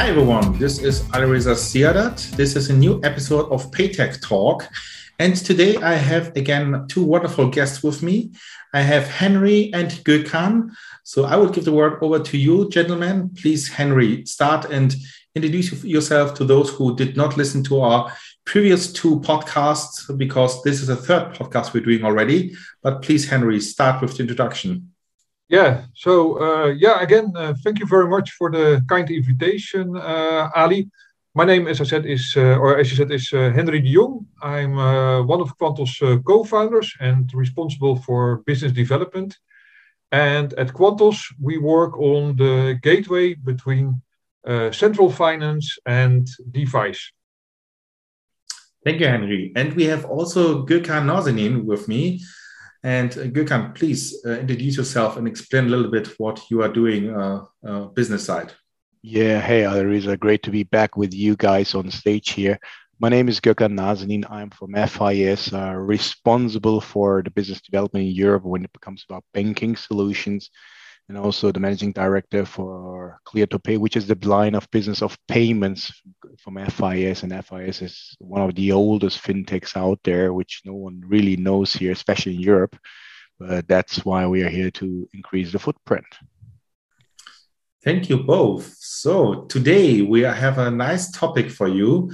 Hi everyone, this is Alireza Siadat. This is a new episode of Paytech Talk. And today I have again two wonderful guests with me. I have Henry and Gökhan. So I will give the word over to you, gentlemen. Please, Henry, start and introduce yourself to those who did not listen to our previous two podcasts, because this is a third podcast we're doing already. But please, Henry, start with the introduction. Yeah. So uh, yeah, again, uh, thank you very much for the kind invitation, uh, Ali. My name, as I said, is uh, or as you said, is uh, Henry de Jong. I'm uh, one of Quantoz co-founders and responsible for business development. And at Quantoz, we work on the gateway between central finance and DeFi's. Thank you, Henry. And we have also Gökhan Nazanin with me. And uh, Gökhan, please uh, introduce yourself and explain a little bit what you are doing uh, uh, business side. Yeah, hey, Alireza, great to be back with you guys on stage here. My name is Gökhan Nazanin. I'm from FIS, uh, responsible for the business development in Europe when it comes about banking solutions and also the managing director for Clear2Pay, which is the line of business of payments from FIS. And FIS is one of the oldest fintechs out there, which no one really knows here, especially in Europe. But that's why we are here to increase the footprint. Thank you both. So today we have a nice topic for you.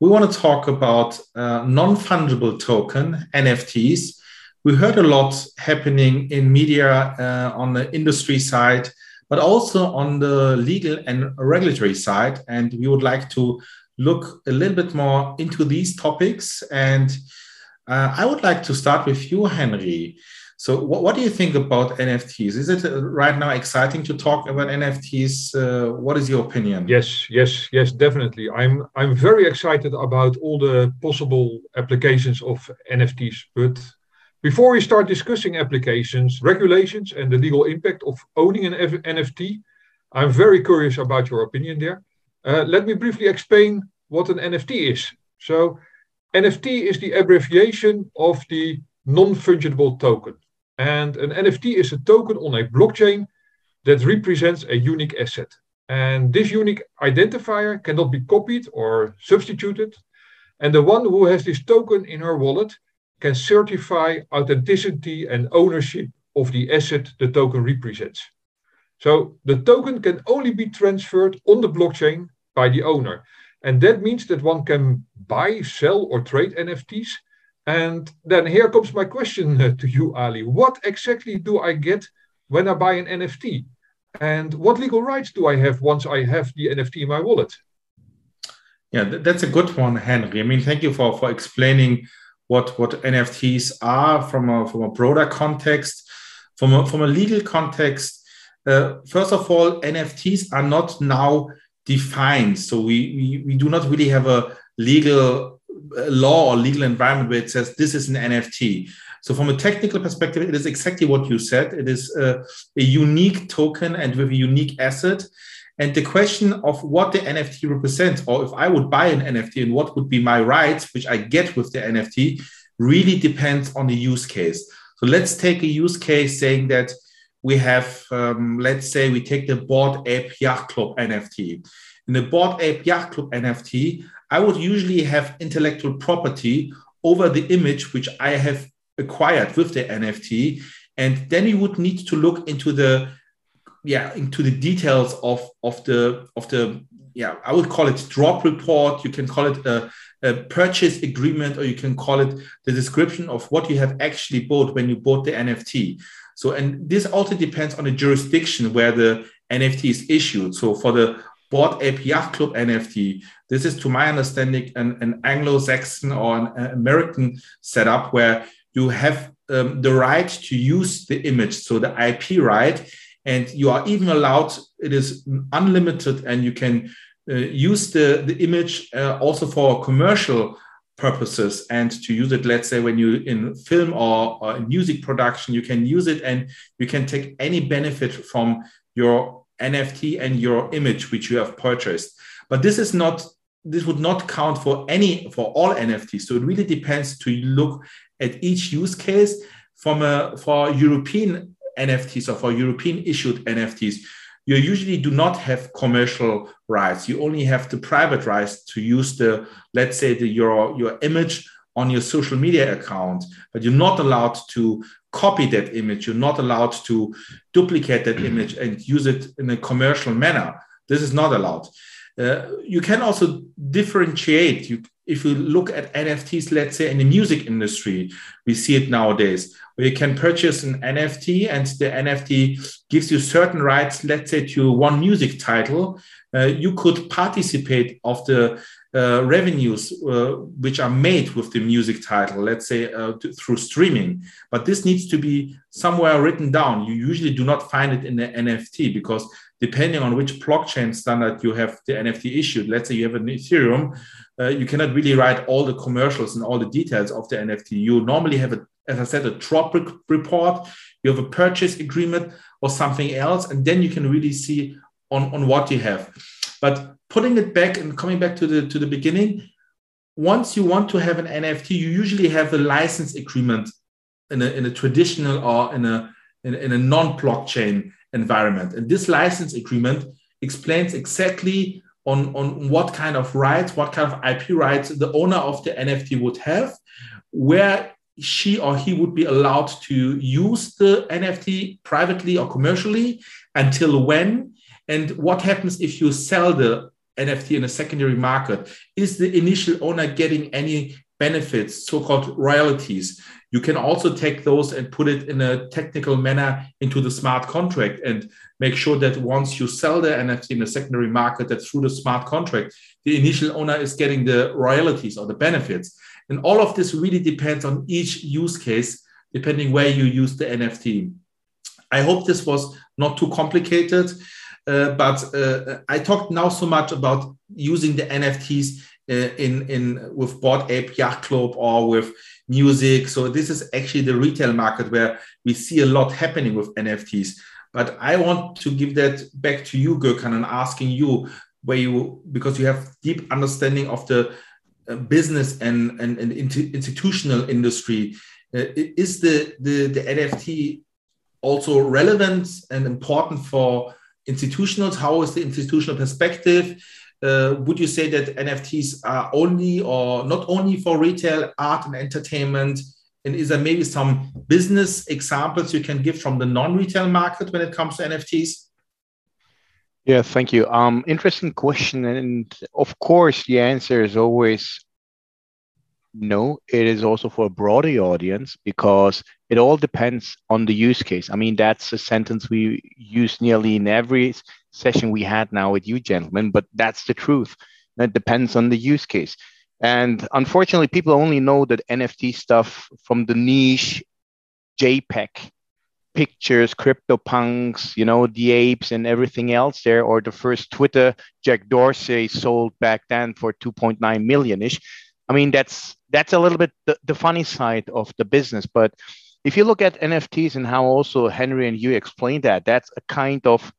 We want to talk about uh, non-fungible token NFTs we heard a lot happening in media uh, on the industry side, but also on the legal and regulatory side. And we would like to look a little bit more into these topics. And uh, I would like to start with you, Henry. So, what, what, do you think about NFTs? Is it uh, right now exciting to talk about NFTs? Uh, what is your opinion? Yes, yes, yes, definitely. I'm I'm very excited about all the possible applications of NFTs, but before we start discussing applications, regulations, and the legal impact of owning an F- NFT, I'm very curious about your opinion there. Uh, let me briefly explain what an NFT is. So, NFT is the abbreviation of the non fungible token. And an NFT is a token on a blockchain that represents a unique asset. And this unique identifier cannot be copied or substituted. And the one who has this token in her wallet can certify authenticity and ownership of the asset the token represents. So the token can only be transferred on the blockchain by the owner. And that means that one can buy, sell, or trade NFTs. And then here comes my question uh, to you, Ali. What exactly do I get when I buy an NFT? And what legal rights do I have once I have the NFT in my wallet? Yeah, that's a good one, Henry. I mean, thank you for, for explaining what what NFTs are from a from a broader context, from a from a legal context. Uh, first of all, NFTs are not now defined, so we, we we do not really have a legal uh, law or legal environment where it says this is an NFT. So from a technical perspective, it is exactly what you said. It is a, a unique token and with a unique asset and the question of what the NFT represents, or if I would buy an NFT and what would be my rights, which I get with the NFT, really depends on the use case. So let's take a use case saying that we have, um, let's say we take the Bored Ape Yacht Club NFT. In the Bored Ape Yacht Club NFT, I would usually have intellectual property over the image which I have acquired with the NFT. And then you would need to look into the yeah into the details of of the of the yeah i would call it drop report. You can call it a, a, purchase agreement or you can call it the description of what you have actually bought when you bought the nft so and this also depends on the jurisdiction where the nft is issued. So for the Ape Yacht Club NFT. This is, to my understanding, an, an Anglo-Saxon or an American setup where you have um, the right to use the image, so the IP right, and you are even allowed it is unlimited and you can uh, use the, the image uh, also for commercial purposes. And to use it let's say when you in film or, or in music production you can use it and you can take any benefit from your nft and your image which you have purchased. But this is not this would not count for any for all nfts so it really depends to look at each use case from a for european NFTs or for European issued NFTs, you usually do not have commercial rights. You only have the private rights to use the, let's say, the, your, your image on your social media account, but you're not allowed to copy that image. You're not allowed to duplicate that image and use it in a commercial manner. This is not allowed. Uh, you can also differentiate. You, if you look at NFTs, let's say in the music industry, we see it nowadays, where you can purchase an NFT and the NFT gives you certain rights, let's say to one music title. Uh, you could participate of the uh, revenues uh, which are made with the music title, let's say uh, to, through streaming. But this needs to be somewhere written down. You usually do not find it in the NFT because depending on which blockchain standard you have the NFT issued, let's say you have an Ethereum, uh, you cannot really write all the commercials and all the details of the NFT. You normally have a, as I said, a drop report. You have a purchase agreement or something else, and then you can really see on, on what you have. But putting it back and coming back to the to the beginning, once you want to have an NFT, you usually have a license agreement in a, in a traditional or in a in, in a non-blockchain environment. And this license agreement explains exactly on, on what kind of rights, what kind of IP rights the owner of the NFT would have, where she or he would be allowed to use the NFT privately or commercially, until when, and what happens if you sell the NFT in a secondary market? Is the initial owner getting any benefits, so called royalties? You can also take those and put it in a technical manner into the smart contract and make sure that once you sell the NFT in the secondary market, that through the smart contract, the initial owner is getting the royalties or the benefits. And all of this really depends on each use case, depending where you use the NFT. I hope this was not too complicated. Uh, but uh, I talked now so much about using the NFTs in in with Bored Ape Yacht Club or with music. So this is actually the retail market where we see a lot happening with NFTs. But I want to give that back to you, Gökhan, and asking you where you because you have deep understanding of the uh, business and and, and institutional industry. Uh, is the, the the NFT also relevant and important for institutionals? How is the institutional perspective? Uh, would you say that NFTs are only or not only for retail, art, and entertainment? And is there maybe some business examples you can give from the non-retail market when it comes to NFTs? Yeah, thank you. Um, interesting question, and of course, the answer is always no, it is also for a broader audience because it all depends on the use case. I mean, that's a sentence we use nearly in every session we had now with you, gentlemen, but that's the truth. It depends on the use case. And unfortunately, people only know that NFT stuff from the niche JPEG pictures, CryptoPunks, you know, the apes and everything else there, or the first Twitter Jack Dorsey sold back then for 2.9 million ish I mean, that's that's a little bit the, the funny side of the business. But if you look at NFTs and how also Henry and you explained that, that's a kind of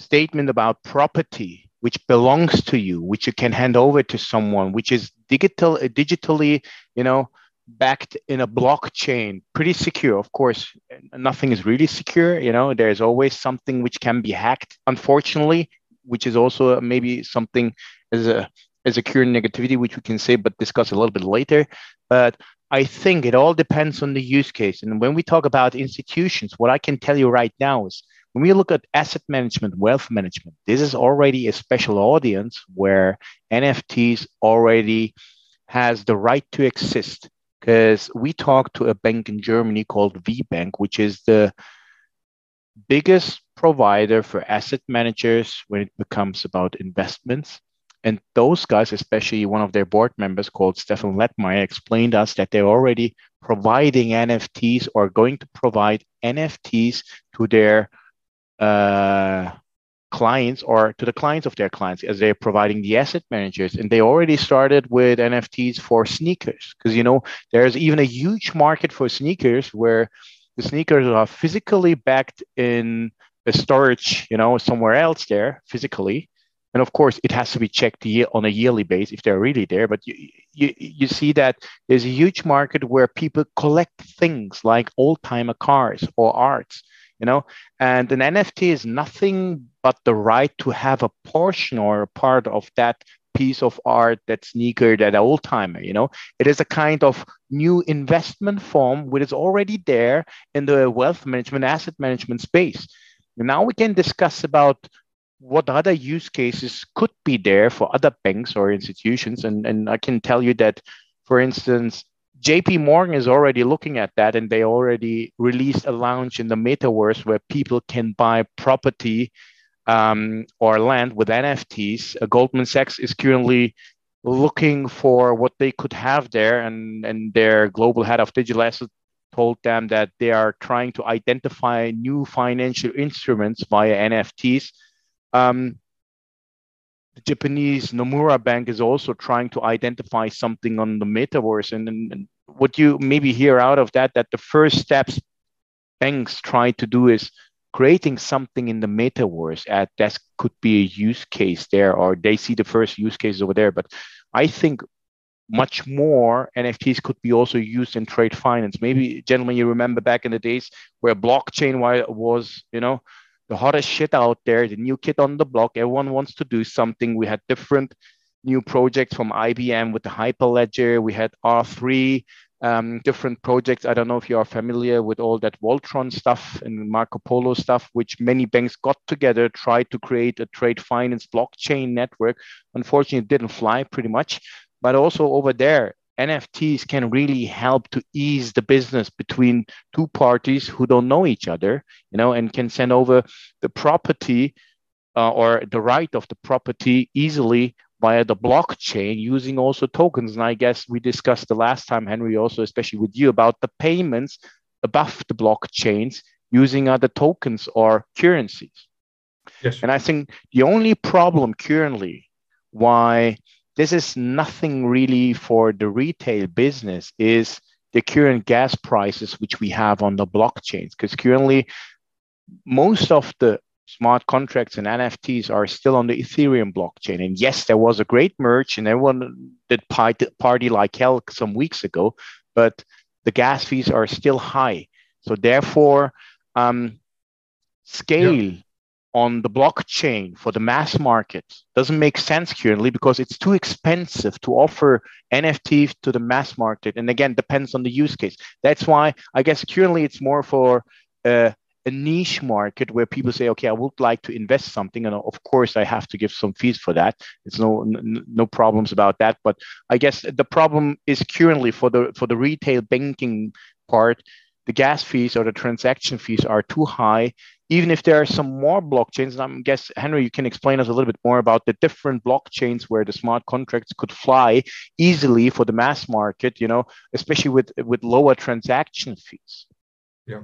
statement about property which belongs to you, which you can hand over to someone, which is digital, uh, digitally, you know, backed in a blockchain, pretty secure. Of course, nothing is really secure. You know, there's always something which can be hacked, unfortunately, which is also maybe something as a as a cure negativity, which we can say but discuss a little bit later. But I think it all depends on the use case. And when we talk about institutions, what I can tell you right now is when we look at asset management, wealth management, this is already a special audience where NFTs already has the right to exist. Because we talked to a bank in Germany called VBank, which is the biggest provider for asset managers when it becomes about investments. And those guys, especially one of their board members called Stefan Lettmeyer, explained us that they're already providing NFTs or going to provide NFTs to their uh, clients or to the clients of their clients as they're providing the asset managers. And they already started with NFTs for sneakers because, you know, there's even a huge market for sneakers where the sneakers are physically backed in a storage, you know, somewhere else there physically. And of course it has to be checked on a yearly basis if they're really there. But you, you, you see that there's a huge market where people collect things like old timer cars or arts you know? And an nft is nothing but the right to have a portion or a part of that piece of art that sneaker that old timer you know? It is a kind of new investment form which is already there in the wealth management asset management space. And now we can discuss about what other use cases could be there for other banks or institutions. And, and i can tell you that for instance JP Morgan is already looking at that and they already released a lounge in the metaverse where people can buy property um, or land with NFTs. Uh, Goldman Sachs is currently looking for what they could have there, and, and their global head of digital assets told them that they are trying to identify new financial instruments via NFTs. Um, the Japanese Nomura Bank is also trying to identify something on the metaverse. And, and, and what you maybe hear out of that, that the first steps banks try to do is creating something in the metaverse. At that could be a use case there, or they see the first use case over there. But I think much more NFTs could be also used in trade finance. Maybe, gentlemen, you remember back in the days where blockchain was, you know, the hottest shit out there, the new kid on the block. Everyone wants to do something. We had different new projects from IBM with the Hyperledger. We had R3, um, different projects. I don't know if you are familiar with all that Voltron stuff and Marco Polo stuff, which many banks got together, tried to create a trade finance blockchain network. Unfortunately, it didn't fly pretty much. But also over there, NFTs can really help to ease the business between two parties who don't know each other, you know, and can send over the property uh, or the right of the property easily via the blockchain using also tokens. And I guess we discussed the last time, Henry, also especially with you about the payments above the blockchains using other tokens or currencies. Yes. And I think the only problem currently why this is nothing really for the retail business is the current gas prices which we have on the blockchains. Because currently most of the smart contracts and nfts are still on the ethereum blockchain. And yes there was a great merge and everyone did party like hell some weeks ago but the gas fees are still high. So therefore um, scale yeah on the blockchain for the mass market doesn't make sense currently because it's too expensive to offer NFTs to the mass market. And again, depends on the use case. That's why I guess currently it's more for uh, a niche market where people say, okay, I would like to invest something, and of course I have to give some fees for that. It's no no problems about that. But I guess the problem is currently for the for the retail banking part the gas fees or the transaction fees are too high, even if there are some more blockchains. And I guess, Henry, you can explain us a little bit more about the different blockchains where the smart contracts could fly easily for the mass market, you know, especially with, with lower transaction fees. Yeah.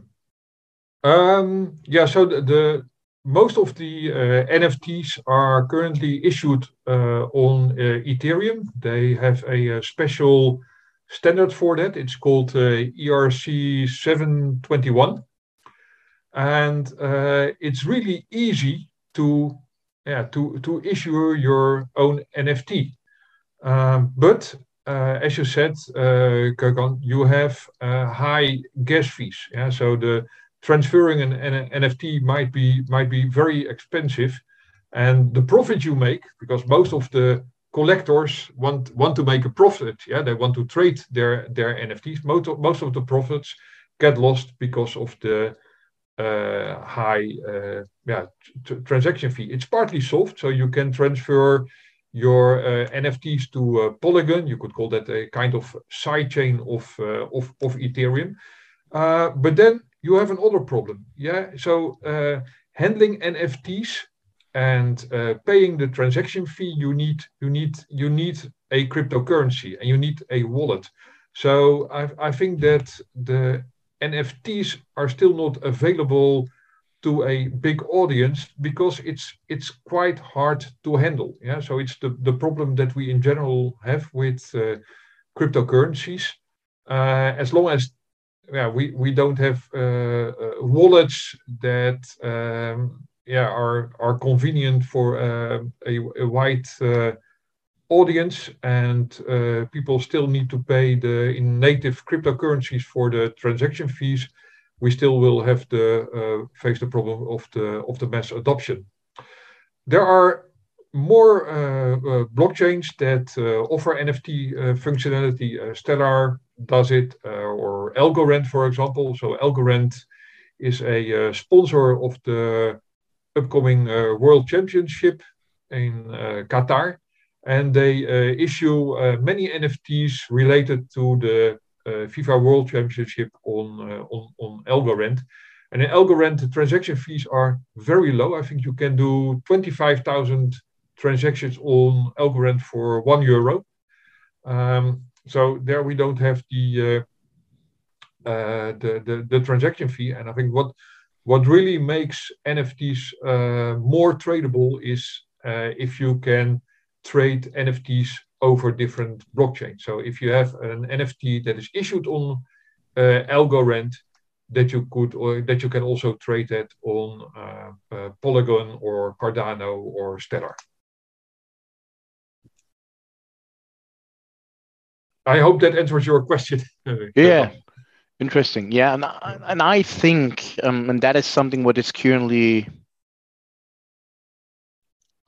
Um, yeah, so the, the most of the uh, NFTs are currently issued uh, on uh, Ethereum. They have a, a special standard for that. It's called uh, ERC 721. And uh, it's really easy to, yeah, to, to issue your own NFT. Um, but uh, as you said, uh, you have uh, high gas fees. Yeah, so the transferring an, an, NFT might be might be very expensive, and the profit you make because most of the collectors want want to make a profit. Yeah, they want to trade their their NFTs. Most of, most of the profits get lost because of the high uh, yeah transaction fee. It's partly solved, so you can transfer your uh, NFTs to uh, Polygon. You could call that a kind of sidechain of uh, of of Ethereum. Uh, but then you have another problem. Yeah, so handling NFTs and uh, paying the transaction fee you need you need you need a cryptocurrency and you need a wallet so i, I think that the nfts are still not available to a big audience because it's it's quite hard to handle yeah? So it's the, the problem that we in general have with uh, cryptocurrencies. Uh, as long as yeah, we, we don't have uh, uh, wallets that um, yeah, are are convenient for uh, a, a wide uh, audience, and uh, people still need to pay the in native cryptocurrencies for the transaction fees. we still will have to uh, face the problem of the of the mass adoption. There are more uh, uh, blockchains that uh, offer NFT functionality. Stellar does it, or Algorand, for example. So Algorand is a sponsor of the upcoming World Championship in Qatar, and they issue many NFTs related to the uh, FIFA World Championship on, uh, on, on Algorand. And in Algorand, the transaction fees are very low. I think you can do 25,000 transactions on Algorand for one euro. Um, so there we don't have the, uh, uh, the, the, the transaction fee. And I think what what really makes NFTs uh, more tradable is uh, if you can trade NFTs over different blockchains. So if you have an NFT that is issued on uh, Algorand, that you could or that you can also trade that on uh, uh, Polygon or Cardano or Stellar. I hope that answers your question. yeah, interesting. Yeah, and and I think um, and that is something what is currently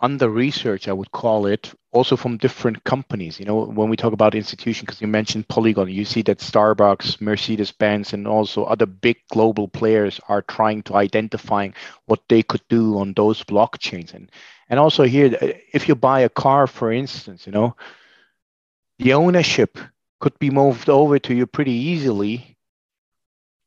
under research, I would call it, also from different companies. You know, when we talk about institutions, because you mentioned Polygon, you see that Starbucks, Mercedes Benz, and also other big global players are trying to identify what they could do on those blockchains. And and also here, uh, if you buy a car, for instance, you know, the ownership could be moved over to you pretty easily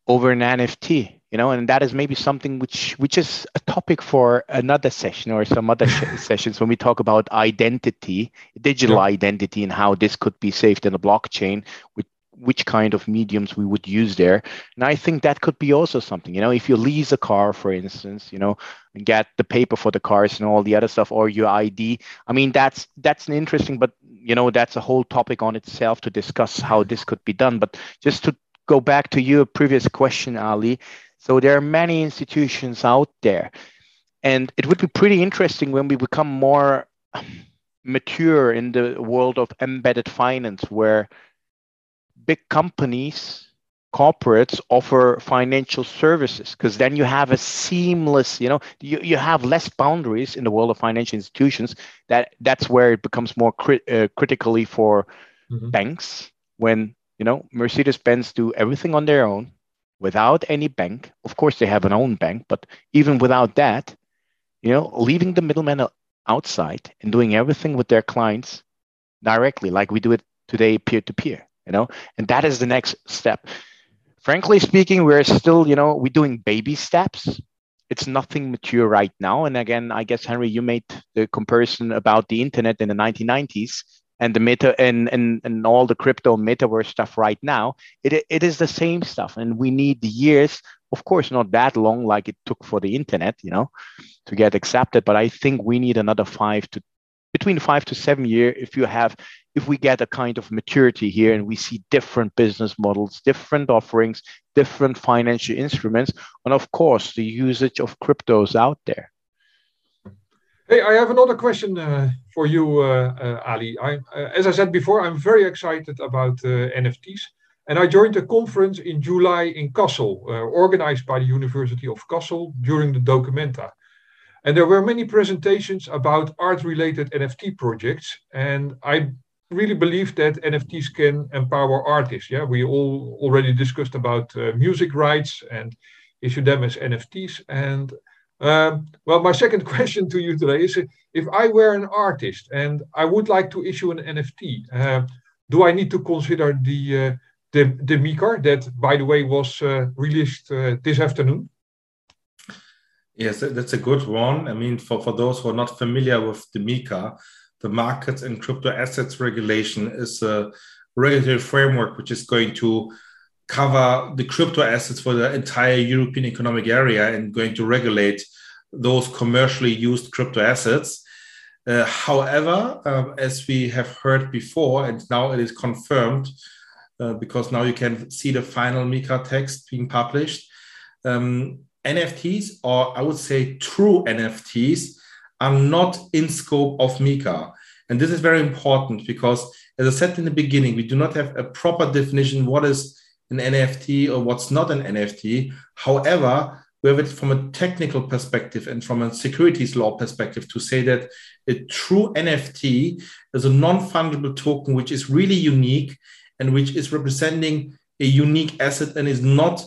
over an NFT you know and that is maybe something which which is a topic for another session or some other sessions when we talk about identity digital yeah. identity and how this could be saved in a blockchain with which kind of mediums we would use there and i think that could be also something you know if you lease a car for instance you know and get the paper for the cars and all the other stuff or your id i mean that's that's an interesting but you know that's a whole topic on itself to discuss how this could be done but just to go back to your previous question ali so there are many institutions out there. And it would be pretty interesting when we become more mature in the world of embedded finance, where big companies, corporates offer financial services, because then you have a seamless, you know, you, you have less boundaries in the world of financial institutions. That that's where it becomes more crit, uh, critically for mm-hmm. banks when you know Mercedes Benz do everything on their own without any bank. Of course, they have an own bank, but even without that, you know, leaving the middleman outside and doing everything with their clients directly, like we do it today, peer to peer. You know, and that is the next step. Frankly speaking, we're still, you know, we're doing baby steps. It's nothing mature right now. And again, I guess Henry, you made the comparison about the internet in the 1990s and the meta and, and and all the crypto metaverse stuff right now it, it is the same stuff. And we need years of course not that long like it took for the internet you know to get accepted. But i think we need another five to between five to seven year if you have if we get a kind of maturity here and we see different business models different offerings different financial instruments and of course the usage of cryptos out there Hey, I have another question uh, for you, uh, uh, Ali. I, uh, as I said before, I'm very excited about uh, NFTs. And I joined a conference in July in Kassel, uh, organized by the University of Kassel during the Documenta. And there were many presentations about art related NFT projects. And I really believe that NFTs can empower artists. Yeah, we all already discussed about music rights and issue them as NFTs. And um, well, my second question to you today is if I were an artist and I would like to issue an NFT, uh, do I need to consider the, uh, the, the MiCA that, by the way, was uh, released uh, this afternoon? Yes, that's a good one. I mean, for, for those who are not familiar with the MiCA, the Markets and Crypto Assets Regulation is a regulatory framework which is going to cover the crypto assets for the entire European economic area and going to regulate those commercially used crypto assets. Uh, however, um, as we have heard before, and now it is confirmed uh, because now you can see the final MiCA text being published, um, NFTs, or I would say true NFTs, are not in scope of MiCA. And this is very important because, as I said in the beginning, we do not have a proper definition what is an NFT or what's not an NFT. However, we have it from a technical perspective and from a securities law perspective to say that a true NFT is a non fungible token which is really unique and which is representing a unique asset and is not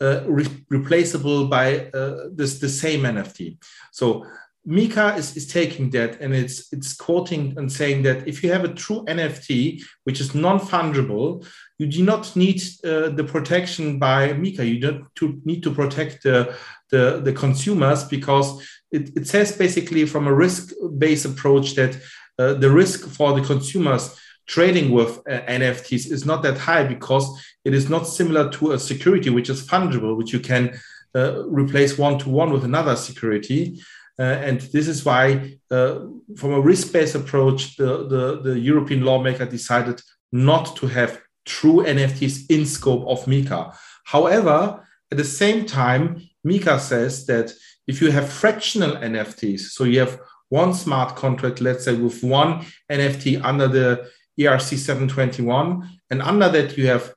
uh, re- replaceable by uh, this the same NFT. So MiCA is, is taking that and it's it's quoting and saying that if you have a true NFT which is non-fungible, you do not need uh, the protection by MiCA. You don't to, need to protect the, the, the consumers because it, it says basically from a risk-based approach that uh, the risk for the consumers trading with uh, NFTs is not that high because it is not similar to a security which is fungible, which you can uh, replace one to one with another security. Uh, and this is why, uh, from a risk-based approach, the, the, the, European lawmaker decided not to have true NFTs in scope of MiCA. However, at the same time, MiCA says that if you have fractional NFTs, so you have one smart contract, let's say with one NFT under the ERC 721, and under that you have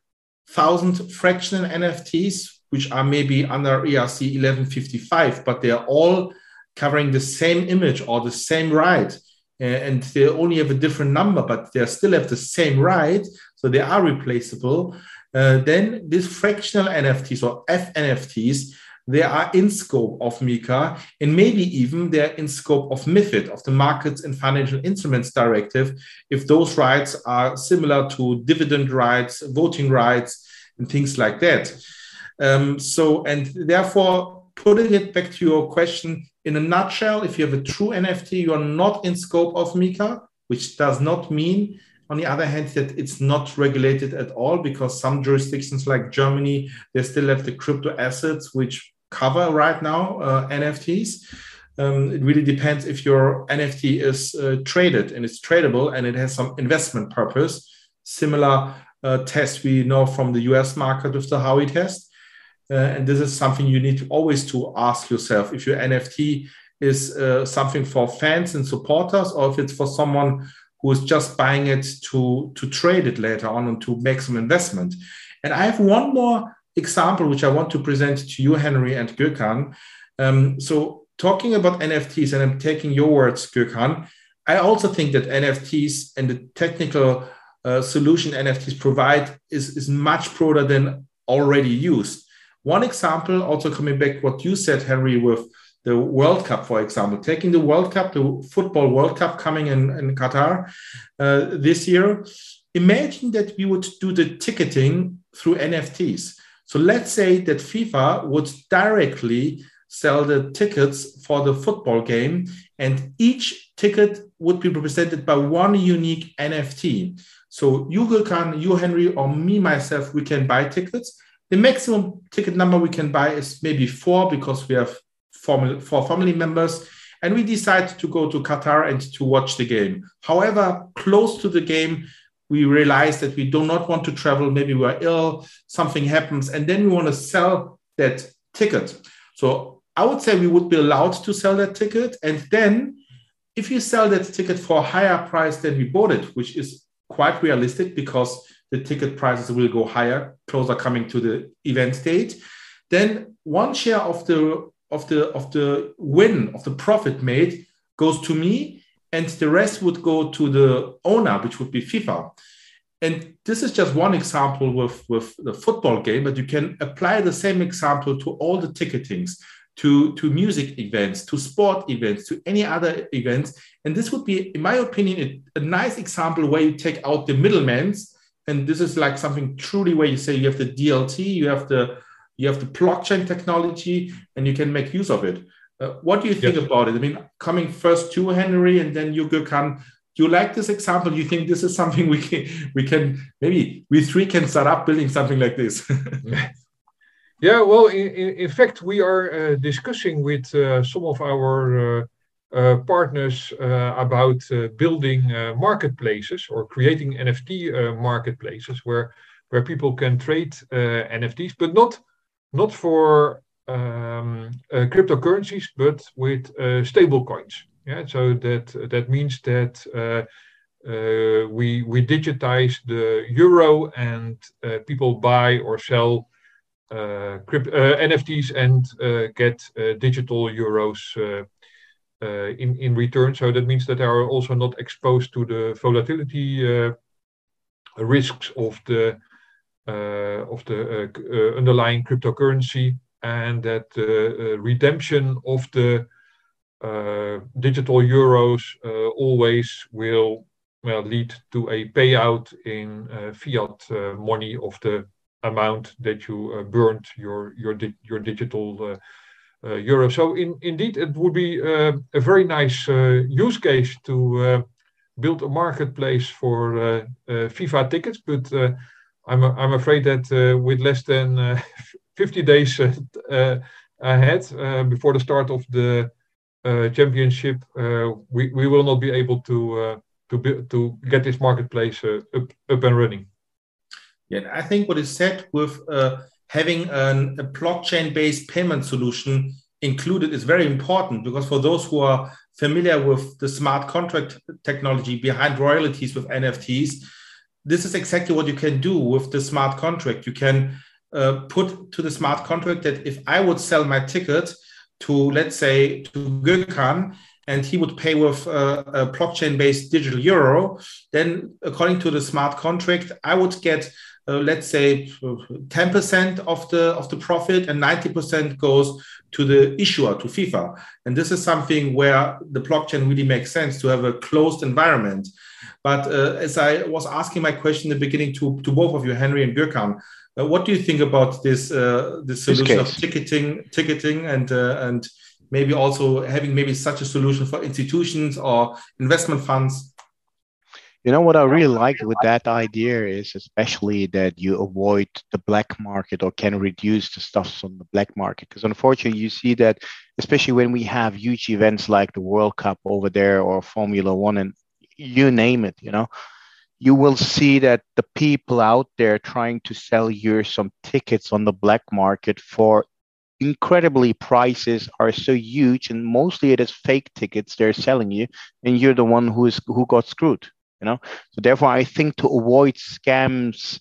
thousand fractional NFTs, which are maybe under ERC 1155, but they are all covering the same image or the same right and they only have a different number but they still have the same right so they are replaceable uh, then these fractional nfts or fnfts they are in scope of MiCA and maybe even they're in scope of MIFID, of the Markets and Financial Instruments Directive, if those rights are similar to dividend rights, voting rights, and things like that. Um, so, and therefore, putting it back to your question, in a nutshell, if you have a true NFT, you are not in scope of MiCA, which does not mean, on the other hand, that it's not regulated at all because some jurisdictions like Germany, they still have the crypto assets which cover right now uh, NFTs. Um, it really depends if your NFT is uh, traded and it's tradable and it has some investment purpose. Similar uh, test we know from the US market with the Howey test. Uh, and this is something you need to always to ask yourself if your NFT is uh, something for fans and supporters, or if it's for someone who is just buying it to to trade it later on and to make some investment. And I have one more example which I want to present to you, Henry and Gökhan. Um, so talking about NFTs, and I'm taking your words, Gökhan, I also think that NFTs and the technical uh, solution NFTs provide is, is much broader than already used. One example, also coming back what you said, Henry, with the World Cup, for example, taking the World Cup, the football World Cup coming in, in Qatar uh, this year. Imagine that we would do the ticketing through NFTs. So let's say that FIFA would directly sell the tickets for the football game, and each ticket would be represented by one unique NFT. So you can, you Henry, or me myself, we can buy tickets the maximum ticket number we can buy is maybe four because we have four, four family members. And we decide to go to Qatar and to watch the game. However, close to the game, we realize that we do not want to travel. Maybe we're ill, something happens, and then we want to sell that ticket. So I would say we would be allowed to sell that ticket. And then if you sell that ticket for a higher price than we bought it, which is quite realistic because the ticket prices will go higher, closer coming to the event date. Then one share of the of the of the win of the profit made goes to me, and the rest would go to the owner, which would be FIFA. And this is just one example with, with the football game, but you can apply the same example to all the ticketings, to, to music events, to sport events, to any other events. And this would be, in my opinion, a, a nice example where you take out the middlemen and this is like something truly where you say you have the DLT, you have the you have the blockchain technology, and you can make use of it. Uh, what do you think about it? I mean, coming first to Henry and then you can. Do you like this example? Do you think this is something we can we can maybe we three can start up building something like this? yeah, well, in, in fact, we are uh, discussing with uh, some of our uh, partners uh, about uh, building marketplaces or creating NFT marketplaces where where people can trade NFTs, but not not for um, cryptocurrencies, but with stable coins. Yeah, so that that means that uh, we we digitize the euro and uh, people buy or sell uh, crypt, uh, NFTs and uh, get digital euros Uh, in in return. So that means that they are also not exposed to the volatility uh, risks of the uh, of the underlying cryptocurrency, and that the redemption of the digital euros always will well, lead to a payout in uh, fiat uh, money of the amount that you uh, burned your your di your digital Uh, euro. So in, indeed, it would be uh, a very nice uh, use case to build a marketplace for FIFA tickets, but I'm I'm afraid that with less than 50 days ahead before the start of the uh, championship, uh, we, we will not be able to uh, to be, to get this marketplace uh, up up and running. Yeah, I think what is said with uh, having an, a blockchain-based payment solution included is very important because for those who are familiar with the smart contract technology behind royalties with NFTs, this is exactly what you can do with the smart contract. You can uh, put to the smart contract that if I would sell my ticket to, let's say, to Gökhan, and he would pay with uh, a blockchain based digital euro, then according to the smart contract, I would get uh, let's say 10% of the of the profit and 90% goes to the issuer to FIFA. And this is something where the blockchain really makes sense to have a closed environment. But uh, as I was asking my question in the beginning to, to both of you Henry and Gökhan uh, what do you think about this uh, this solution this of ticketing ticketing and uh, and maybe also having maybe such a solution for institutions or investment funds you know what I really like with that idea is especially that you avoid the black market or can reduce the stuff on the black market. Because unfortunately, you see that especially when we have huge events like the World Cup over there or Formula One and you name it, you know, you will see that the people out there trying to sell you some tickets on the black market for incredibly prices are so huge and mostly it is fake tickets they're selling you and you're the one who is who got screwed you know? So therefore i think to avoid scams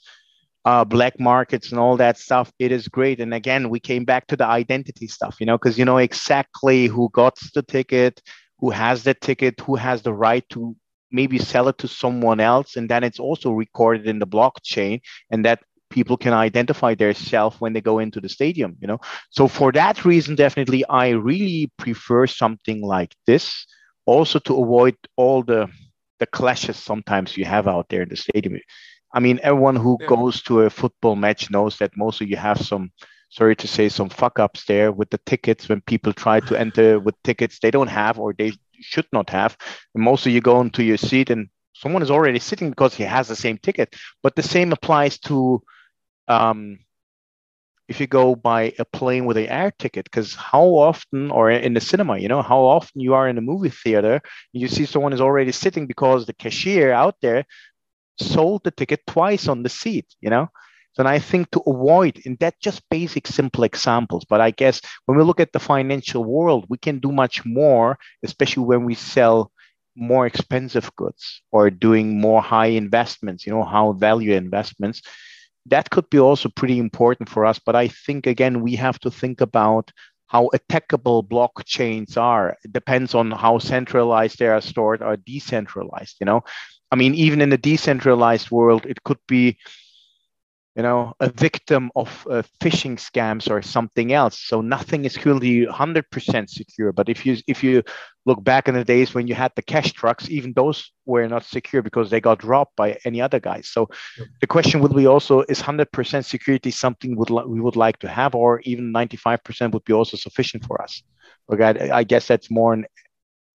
uh, black markets and all that stuff it is great. And again we came back to the identity stuff you know because you know exactly who got the ticket who has the ticket who has the right to maybe sell it to someone else. And then it's also recorded in the blockchain and that people can identify their self when they go into the stadium you know? So for that reason definitely i really prefer something like this. Also to avoid all the the clashes sometimes you have out there in the stadium. I mean everyone who yeah. goes to a football match knows that mostly you have some sorry to say some fuck ups there with the tickets when people try to enter with tickets they don't have or they should not have. And most of you go into your seat and someone is already sitting because he has the same ticket. But the same applies to um, if you go by a plane with an air ticket because how often or in the cinema you know how often you are in a movie theater you see someone is already sitting because the cashier out there sold the ticket twice on the seat you know? So i think to avoid in that just basic simple examples but i guess when we look at the financial world we can do much more especially when we sell more expensive goods or doing more high investments you know how value investments that could be also pretty important for us. But I think, again, we have to think about how attackable blockchains are. It depends on how centralized they are stored or decentralized. You know, I mean, even in a decentralized world, it could be you know, a victim of uh, phishing scams or something else. So nothing is really 100% secure. But if you if you look back in the days when you had the cash trucks, even those were not secure because they got robbed by any other guys. So yep. the question would be also: Is 100% security something would li- we would like to have, or even 95% would be also sufficient for us? Okay, I guess that's more an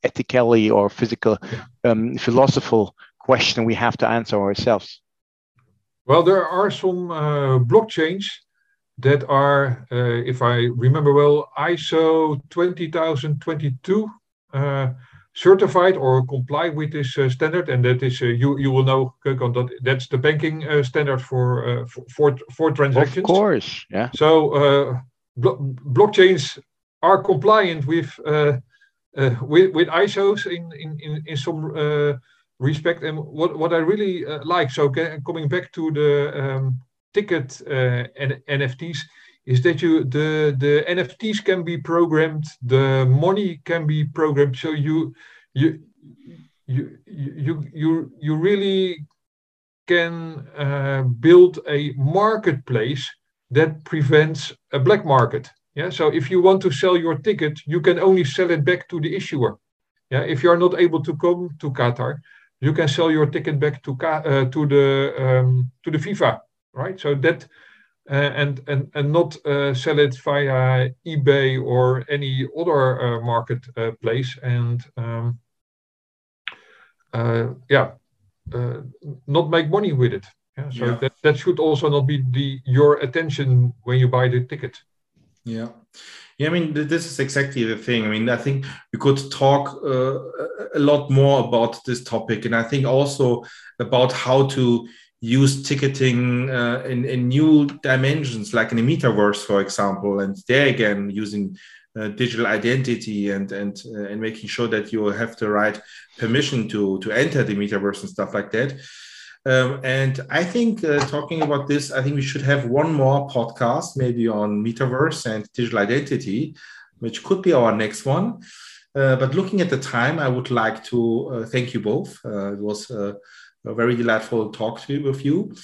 ethically or physical, um, philosophical question we have to answer ourselves. Well, there are some uh, blockchains that are, uh, if I remember well, ISO 20022 uh, certified or comply with this uh, standard, and that is uh, you you will know that that's the banking uh, standard for, for for transactions. Of course, yeah. So blo blockchains are compliant with with, with ISOs in in in, in some respect. And what, what I really uh, like, so coming back to the um, ticket uh, NFTs, is that you the the NFTs can be programmed, the money can be programmed, so you you you you you you really can uh, build a marketplace that prevents a black market. Yeah. So if you want to sell your ticket, you can only sell it back to the issuer. Yeah. If you are not able to come to Qatar, you can sell your ticket back to uh, to the um, to the FIFA, right? So that uh, and and and not uh, sell it via eBay or any other uh, marketplace. and um, uh, yeah, uh, not make money with it. Yeah, so yeah. That, that should also not be the your attention when you buy the ticket. Yeah. Yeah, I mean, this is exactly the thing. I mean, I think we could talk uh, a lot more about this topic, and I think also about how to use ticketing uh, in, in new dimensions, like in the metaverse, for example, and there again using uh, digital identity and and uh, and making sure that you have the right permission to to enter the metaverse and stuff like that. Um, and I think uh, talking about this, I think we should have one more podcast, maybe on metaverse and digital identity, which could be our next one. Uh, but looking at the time, I would like to uh, thank you both. Uh, it was a very delightful talk to, with you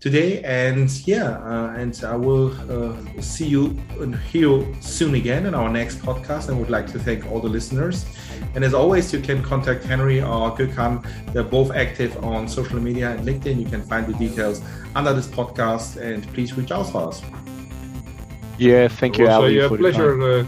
today. And yeah, uh, and I will uh, see you and hear you soon again in our next podcast. I would like to thank all the listeners. And as always, you can contact Henry or Gökhan. They're both active on social media and LinkedIn. You can find the details under this podcast and please reach out to us. Yeah, thank you, Ali. a pleasure.